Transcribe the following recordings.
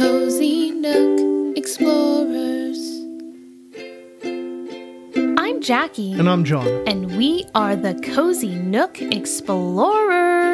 Cozy Nook Explorers. I'm Jackie. And I'm John. And we are the Cozy Nook Explorers.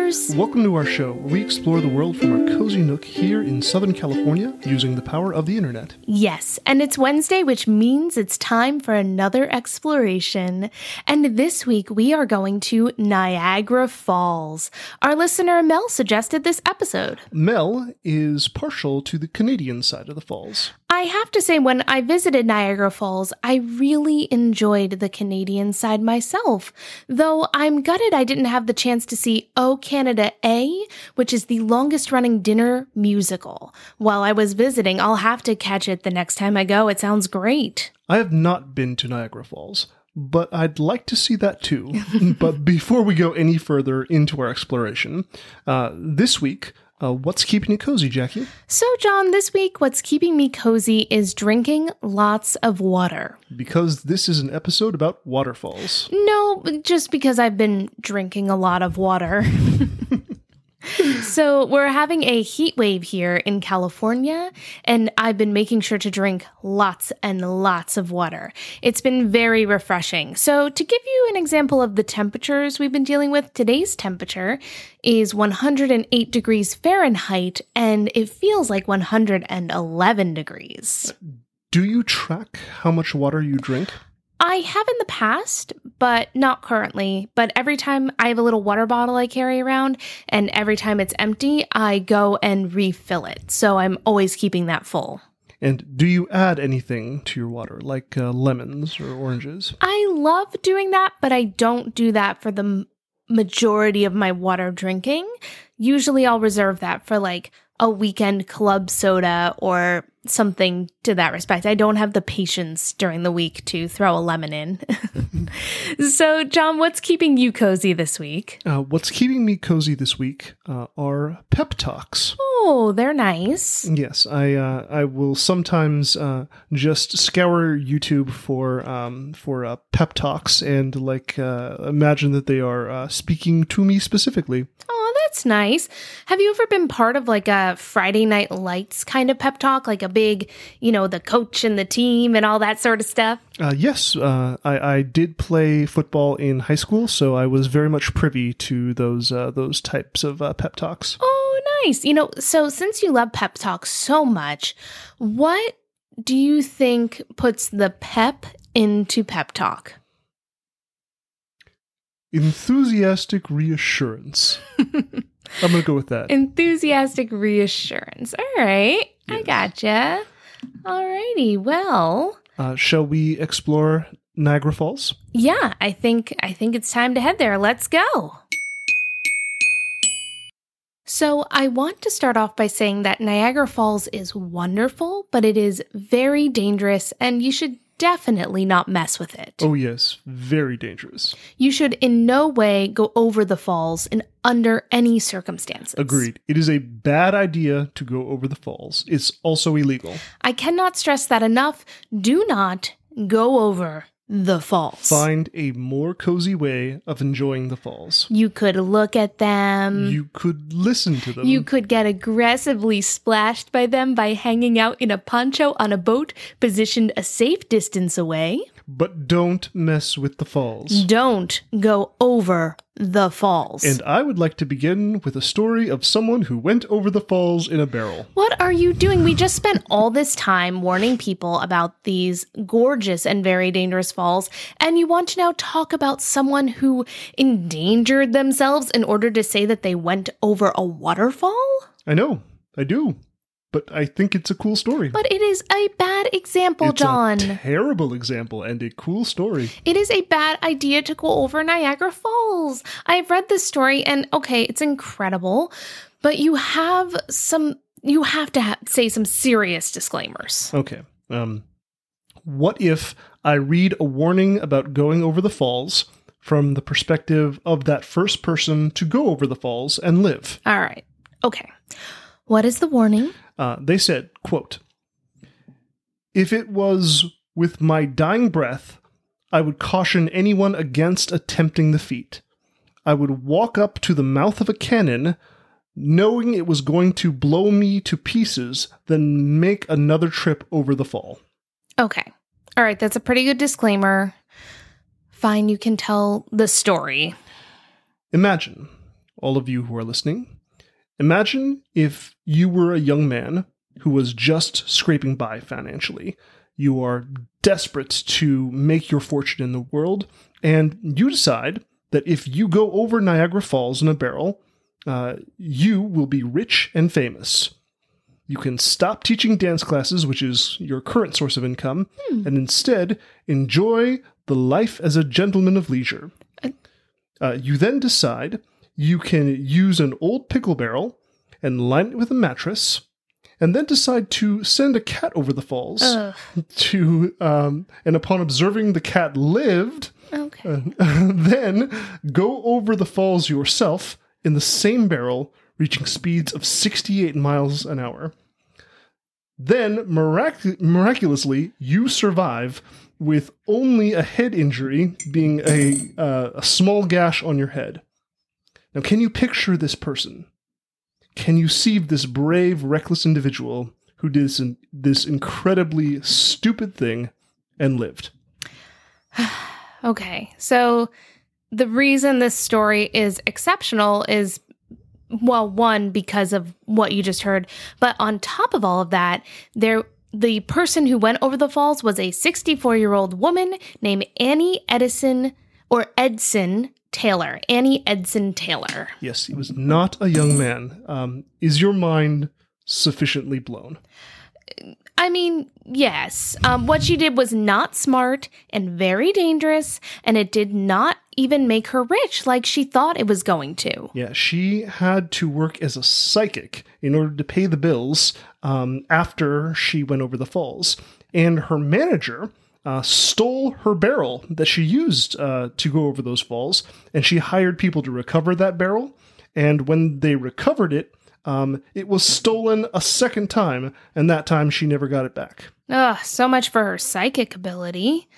Welcome to our show, where we explore the world from our cozy nook here in Southern California using the power of the internet. Yes, and it's Wednesday, which means it's time for another exploration. And this week we are going to Niagara Falls. Our listener Mel suggested this episode. Mel is partial to the Canadian side of the falls. I have to say, when I visited Niagara Falls, I really enjoyed the Canadian side myself. Though I'm gutted I didn't have the chance to see O Canada A, which is the longest running dinner musical. While I was visiting, I'll have to catch it the next time I go. It sounds great. I have not been to Niagara Falls, but I'd like to see that too. but before we go any further into our exploration, uh, this week, uh, what's keeping you cozy, Jackie? So, John, this week, what's keeping me cozy is drinking lots of water. Because this is an episode about waterfalls. No, just because I've been drinking a lot of water. so, we're having a heat wave here in California, and I've been making sure to drink lots and lots of water. It's been very refreshing. So, to give you an example of the temperatures we've been dealing with, today's temperature is 108 degrees Fahrenheit, and it feels like 111 degrees. Do you track how much water you drink? I have in the past, but not currently. But every time I have a little water bottle I carry around, and every time it's empty, I go and refill it. So I'm always keeping that full. And do you add anything to your water, like uh, lemons or oranges? I love doing that, but I don't do that for the m- majority of my water drinking. Usually I'll reserve that for like a weekend club soda or something to that respect. I don't have the patience during the week to throw a lemon in. so, John, what's keeping you cozy this week? Uh, what's keeping me cozy this week uh, are pep talks. Oh, they're nice. Yes, I uh, I will sometimes uh, just scour YouTube for um, for uh, pep talks and like uh, imagine that they are uh, speaking to me specifically. Oh, that's nice. Have you ever been part of like a Friday Night Lights kind of pep talk, like a big, you know, the coach and the team and all that sort of stuff? Uh, yes, uh, I, I did play football in high school, so I was very much privy to those uh, those types of uh, pep talks. Oh, nice. You know, so since you love pep talks so much, what do you think puts the pep into pep talk? Enthusiastic reassurance. I'm gonna go with that. Enthusiastic reassurance. All right. I Yes. gotcha. Alrighty. Well, Uh, shall we explore Niagara Falls? yeah, I think I think it's time to head there. Let's go. So, I want to start off by saying that Niagara Falls is wonderful, but it is very dangerous and you should definitely not mess with it. Oh yes, very dangerous. You should in no way go over the falls in under any circumstances. Agreed. It is a bad idea to go over the falls. It's also illegal. I cannot stress that enough. Do not go over the falls. Find a more cozy way of enjoying the falls. You could look at them. You could listen to them. You could get aggressively splashed by them by hanging out in a poncho on a boat positioned a safe distance away. But don't mess with the falls. Don't go over the falls. And I would like to begin with a story of someone who went over the falls in a barrel. What are you doing? We just spent all this time warning people about these gorgeous and very dangerous falls, and you want to now talk about someone who endangered themselves in order to say that they went over a waterfall? I know, I do. But I think it's a cool story. But it is a bad example, it's John. a terrible example and a cool story. It is a bad idea to go over Niagara Falls. I've read this story and okay, it's incredible, but you have some you have to ha- say some serious disclaimers. Okay. Um, what if I read a warning about going over the falls from the perspective of that first person to go over the falls and live? All right. Okay. What is the warning? Uh, they said, quote, If it was with my dying breath, I would caution anyone against attempting the feat. I would walk up to the mouth of a cannon, knowing it was going to blow me to pieces then make another trip over the fall. Okay. All right, that's a pretty good disclaimer. Fine, you can tell the story. Imagine, all of you who are listening, imagine if you were a young man who was just scraping by financially. You are desperate to make your fortune in the world, and you decide that if you go over Niagara Falls in a barrel, uh, you will be rich and famous. You can stop teaching dance classes, which is your current source of income, and instead enjoy the life as a gentleman of leisure. Uh, you then decide you can use an old pickle barrel and line it with a mattress, and then decide to send a cat over the falls Ugh. to, um, and upon observing the cat lived, Okay. then go over the falls yourself in the same barrel, reaching speeds of 68 miles an hour. Then, mirac- miraculously, you survive with only a head injury being a, uh, a small gash on your head. Now, can you picture this person? Can you see this brave, reckless individual who did this, this incredibly stupid thing and lived? Okay. So the reason this story is exceptional is well, one because of what you just heard, but on top of all of that, there the person who went over the falls was a 64-year-old woman named Annie Edison or Edson Taylor. Annie Edson Taylor. Yes, he was not a young man. Um, is your mind sufficiently blown? I mean, yes. Um, what she did was not smart and very dangerous, and it did not even make her rich like she thought it was going to. Yeah, she had to work as a psychic in order to pay the bills um, after she went over the falls. And her manager uh, stole her barrel that she used uh, to go over those falls, and she hired people to recover that barrel. And when they recovered it, um, it was stolen a second time, and that time she never got it back. Ugh, so much for her psychic ability.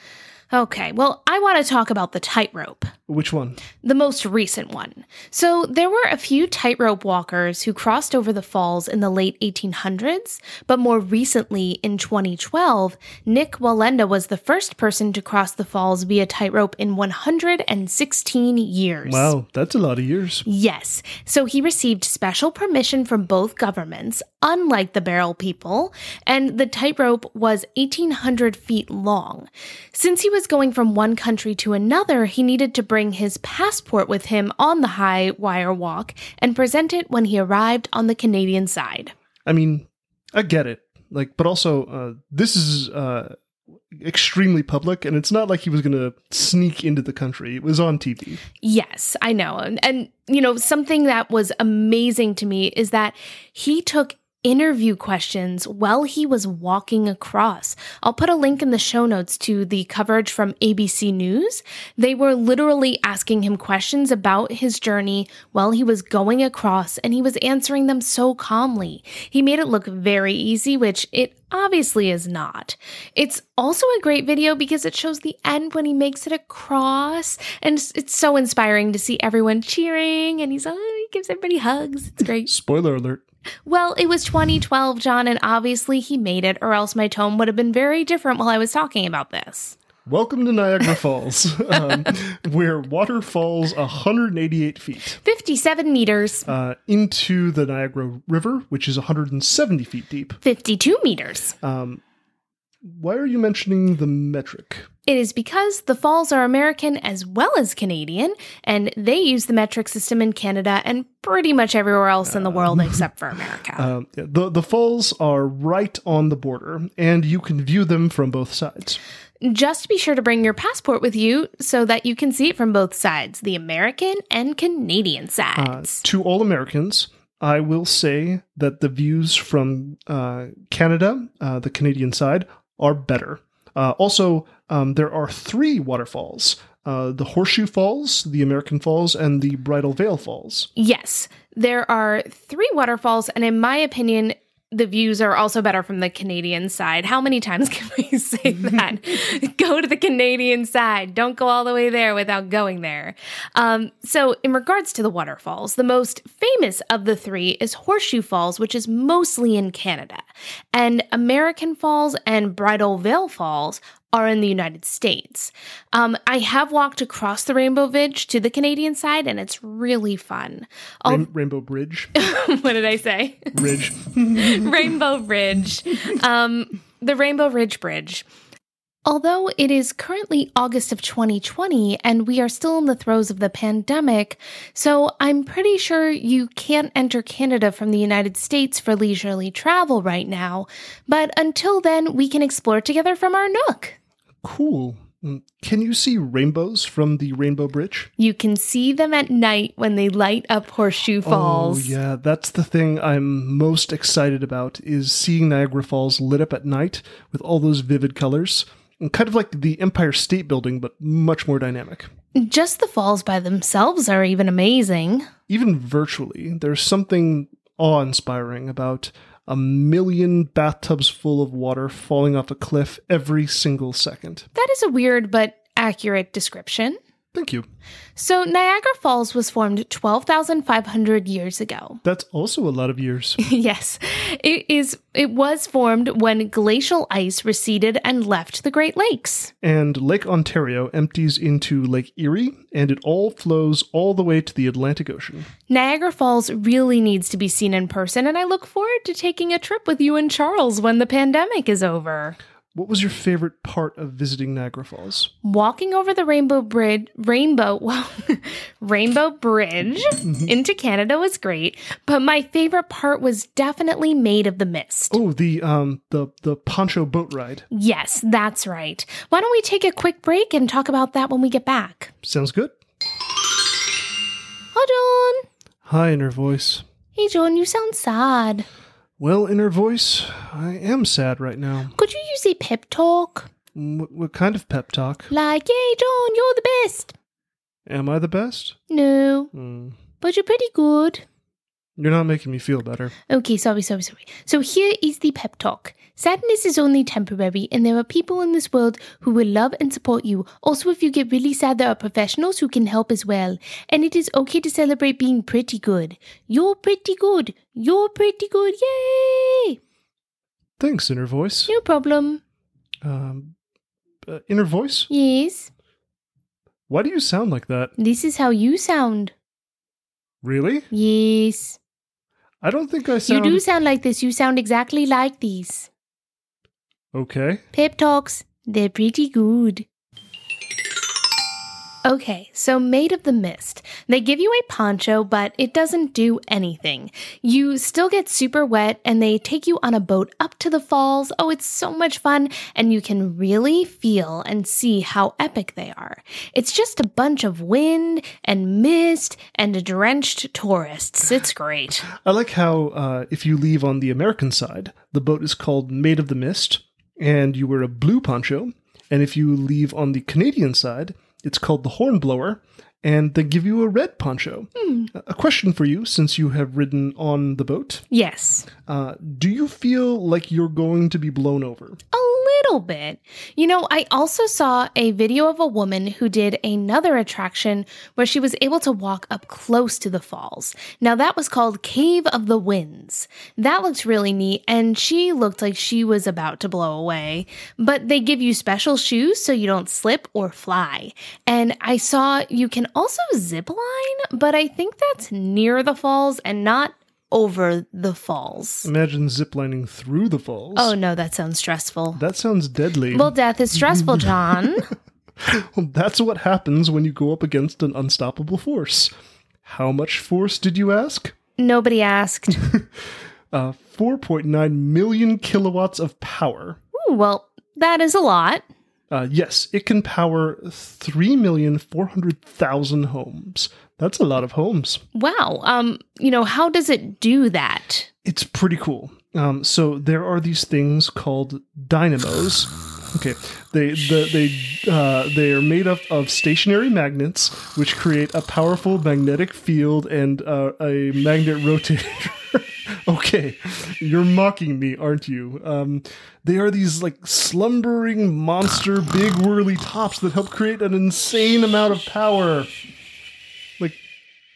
Okay, well, I want to talk about the tightrope. Which one? the most recent one. So there were a few tightrope walkers who crossed over the falls in the late 1800s, but more recently in 2012, Nik Wallenda was the first person to cross the falls via tightrope in 116 years. Wow, that's a lot of years. Yes. So he received special permission from both governments, unlike the barrel people, and the tightrope was 1,800 feet long. Since he was going from one country to another, he needed to bring his passport with him on the high wire walk and present it when he arrived on the Canadian side. I mean, I get it. Like, but also, uh, this is uh, extremely public, and it's not like he was going to sneak into the country. It was on TV. Yes, I know. And, and, you know, something that was amazing to me is that he took interview questions while he was walking across. I'll put a link in the show notes to the coverage from ABC News. They were literally asking him questions about his journey while he was going across, and he was answering them so calmly. He made it look very easy, which it obviously is not. It's also a great video because it shows the end when he makes it across, and it's, so inspiring to see everyone cheering, and he's oh, he gives everybody hugs. It's great. Spoiler alert. Well, it was 2012, John, and obviously he made it, or else my tone would have been very different while I was talking about this. Welcome to Niagara Falls, um, where water falls 188 feet 57 meters, uh, into the Niagara River, which is 170 feet deep. 52 meters. Um, why are you mentioning the metric? It is because the falls are American as well as Canadian, and they use the metric system in Canada and pretty much everywhere else in the world except for America. Um, the the falls are right on the border, and you can view them from both sides. Just be sure to bring your passport with you so that you can see it from both sides the American and Canadian Uh, sides. to all Americans, I will say that the views from uh, Canada, uh, the Canadian side, are better. Uh, also, um, there are three waterfalls uh, the Horseshoe Falls, the American Falls, and the Bridal Veil Falls. Yes, there are three waterfalls, and in my opinion, the views are also better from the Canadian side. How many times can we say that? go to the Canadian side. Don't go all the way there without going there. Um, so, in regards to the waterfalls, the most famous of the three is Horseshoe Falls, which is mostly in Canada. And American Falls and Bridal Veil Falls are in the United States. Um, I have walked across the Rainbow Bridge to the Canadian side, and it's really fun. Rain- Rainbow Bridge. what did I say? Ridge. Rainbow Ridge. Um, the Rainbow Ridge Bridge. Although it is currently August of 2020 and we are still in the throes of the pandemic, so I'm pretty sure you can't enter Canada from the United States for leisurely travel right now. But until then, we can explore together from our nook. Cool. Mm, Can you see rainbows from the Rainbow Bridge? You can see them at night when they light up Horseshoe Falls. Oh, yeah, that's the thing I'm most excited about is seeing Niagara Falls lit up at night with all those vivid colors. And kind of like the Empire State Building, but much more dynamic. Just the falls by themselves are even amazing. Even virtually, there's something awe inspiring about a million bathtubs full of water falling off a cliff every single second. That is a weird but accurate description. Thank you. So, Niagara Falls was formed 12,500 years ago. That's also a lot of years. yes, it is it was formed when glacial ice receded and left the Great Lakes. and Lake Ontario empties into Lake Erie, and it all flows all the way to the Atlantic Ocean. Niagara Falls really needs to be seen in person and I look forward to taking a trip with you and Charles when the pandemic is over. What was your favorite part of visiting Niagara Falls? Walking over the Rainbow Bridge, Rainbow, well, Rainbow Bridge into Canada was great, but my favorite part was definitely Maid of the Mist. Oh, the um the the poncho boat ride. Yes, that's right. Why don't we take a quick break and talk about that when we get back? Sounds good. Hi, John. Hi, inner voice. Hey, John, you sound sad. Well, inner voice, I am sad right now. Could you use a pep talk? What, what kind of pep talk? Like, yay, John, you're the best. Am I the best? No, Hmm. but you're pretty good. You're not making me feel better. Okay, sorry, sorry, sorry. So here is the pep talk. Sadness is only temporary, and there are people in this world who will love and support you. Also, if you get really sad, there are professionals who can help as well. And it is okay to celebrate being pretty good. You're pretty good. You're pretty good. Yay! Thanks, inner voice. No problem. Um, uh, inner voice. Yes, Why do you sound like that? this is how you sound. Really? Yes. I don't think I sound You do sound like this. You sound exactly like these. okay. Pep talks, they're pretty good. Okay, so Maid of the Mist. They give you a poncho, but it doesn't do anything. You still get super wet, and they take you on a boat up to the falls. Oh, it's so much fun, and you can really feel and see how epic they are. It's just a bunch of wind and mist and drenched tourists. It's great. I like how uh, if you leave on the American side, the boat is called Maid of the Mist, and you wear a blue poncho. And if you leave on the Canadian side, it's called the Hornblower, and they give you a red poncho. A question for you, since you have ridden on the boat: Yes. uh, Do you feel like you're going to be blown over? A little bit. You know, I also saw a video of a woman who did another attraction where she was able to walk up close to the falls. Now, that was called Cave of the Winds. That looked really neat, and she looked like she was about to blow away. But they give you special shoes so you don't slip or fly. And I saw you can also zip line, but I think that's near the falls and not over the falls. Imagine ziplining through the falls. Oh no, that sounds stressful. that sounds deadly. Well, death is stressful, John. Well, that's what happens when you go up against an unstoppable force. How much force did you ask? Nobody asked. Uh, 4.9 million kilowatts of power. Ooh, well, that is a lot. Uh, yes, it can power 3,400,000 homes. That's a lot of homes. Wow. Um, you know, how does it do that? It's pretty cool. Um, so there are these things called dynamos. Okay, they the, they uh, they are made up of stationary magnets, which create a powerful magnetic field and uh, a magnet rotator Okay, you're mocking me, aren't you? Um, they are these like slumbering monster, big whirly tops that help create an insane amount of power, like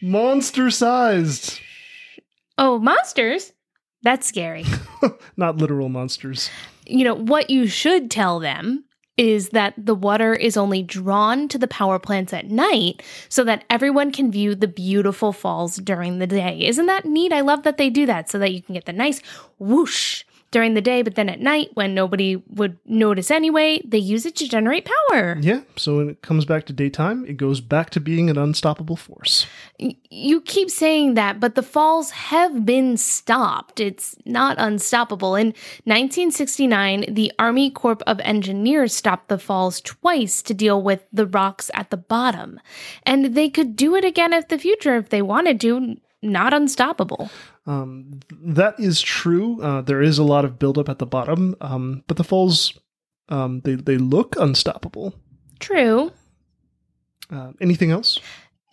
monster sized. Oh, monsters? That's scary. Not literal monsters. you know, what you should tell them is that the water is only drawn to the power plants at night so that everyone can view the beautiful falls during the day. Isn't that neat? I love that they do that so that you can get the nice whoosh during the day, but then at night, when nobody would notice anyway, they use it to generate power. Yeah, so when it comes back to daytime, it goes back to being an unstoppable force. Y- You keep saying that, but the falls have been stopped. It's not unstoppable. In 1969, the Army Corps of Engineers stopped the falls twice to deal with the rocks at the bottom. And they could do it again in the future if they wanted to. Not unstoppable. Um, that is true. Uh, there is a lot of buildup at the bottom, um, but the falls, um, they, they look unstoppable. True. Uh, anything else?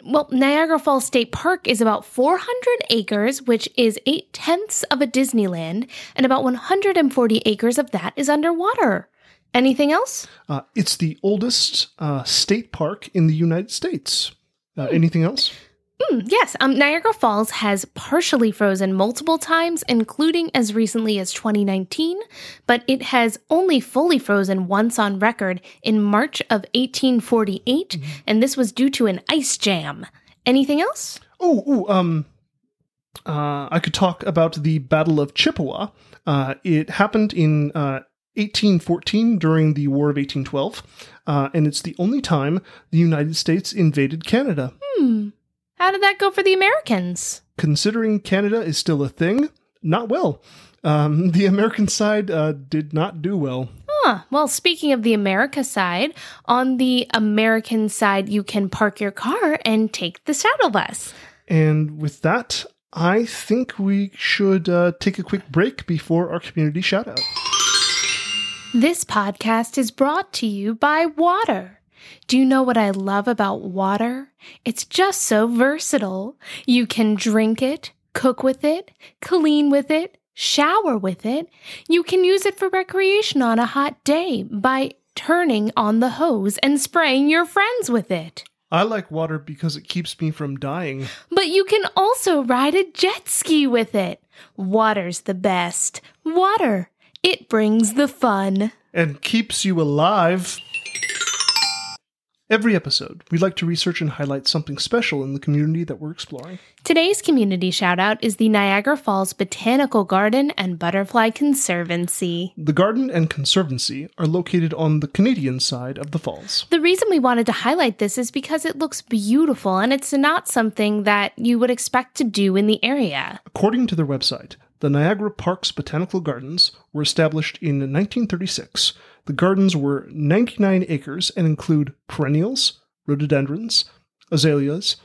Well, Niagara Falls State Park is about 400 acres, which is eight tenths of a Disneyland, and about 140 acres of that is underwater. Anything else? Uh, it's the oldest uh, state park in the United States. Uh, anything else? Hmm, yes, um, Niagara Falls has partially frozen multiple times, including as recently as 2019, but it has only fully frozen once on record in March of 1848, and this was due to an ice jam. Anything else? Oh, um, uh, I could talk about the Battle of Chippewa. Uh, it happened in uh, 1814 during the War of 1812, uh, and it's the only time the United States invaded Canada. Hmm. How did that go for the Americans? Considering Canada is still a thing, not well. Um, the American side uh, did not do well. Huh. Well, speaking of the America side, on the American side, you can park your car and take the shuttle bus. And with that, I think we should uh, take a quick break before our community shout out. This podcast is brought to you by water. Do you know what I love about water? It's just so versatile. You can drink it, cook with it, clean with it, shower with it. You can use it for recreation on a hot day by turning on the hose and spraying your friends with it. I like water because it keeps me from dying. But you can also ride a jet ski with it. Water's the best. Water. It brings the fun. and keeps you alive. Every episode, we like to research and highlight something special in the community that we're exploring. Today's community shout out is the Niagara Falls Botanical Garden and Butterfly Conservancy. The garden and conservancy are located on the Canadian side of the falls. The reason we wanted to highlight this is because it looks beautiful and it's not something that you would expect to do in the area. According to their website, the Niagara Parks Botanical Gardens were established in 1936. The gardens were 99 acres and include perennials, rhododendrons, azaleas,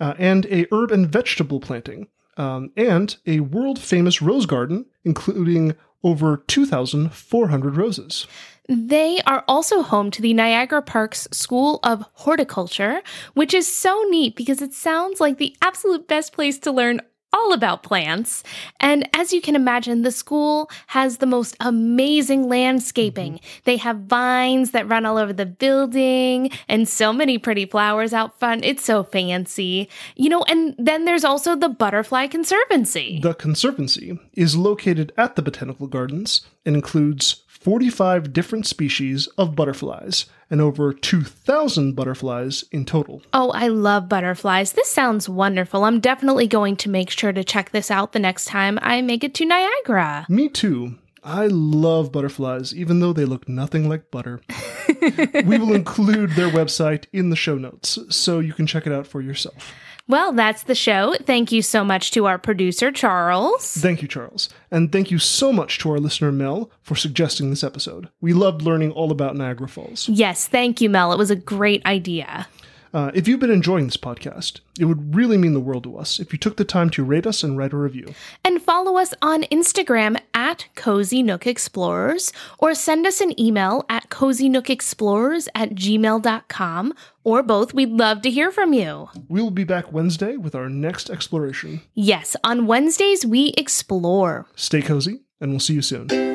uh, and a herb and vegetable planting, um, and a world famous rose garden, including over 2,400 roses. They are also home to the Niagara Parks School of Horticulture, which is so neat because it sounds like the absolute best place to learn all about plants. And as you can imagine, the school has the most amazing landscaping. Mm-hmm. They have vines that run all over the building and so many pretty flowers out front. It's so fancy. You know, and then there's also the Butterfly Conservancy. The Conservancy is located at the Botanical Gardens and includes 45 different species of butterflies and over 2,000 butterflies in total. Oh, I love butterflies. This sounds wonderful. I'm definitely going to make sure to check this out the next time I make it to Niagara. Me too. I love butterflies, even though they look nothing like butter. we will include their website in the show notes so you can check it out for yourself. Well, that's the show. Thank you so much to our producer, Charles. Thank you, Charles. And thank you so much to our listener, Mel, for suggesting this episode. We loved learning all about Niagara Falls. Yes, thank you, Mel. It was a great idea. Uh, if you've been enjoying this podcast, it would really mean the world to us if you took the time to rate us and write a review. And follow us on Instagram at Cozy Nook Explorers or send us an email at cozynookexplorers at gmail.com or both. We'd love to hear from you. We will be back Wednesday with our next exploration. Yes, on Wednesdays we explore. Stay cozy, and we'll see you soon.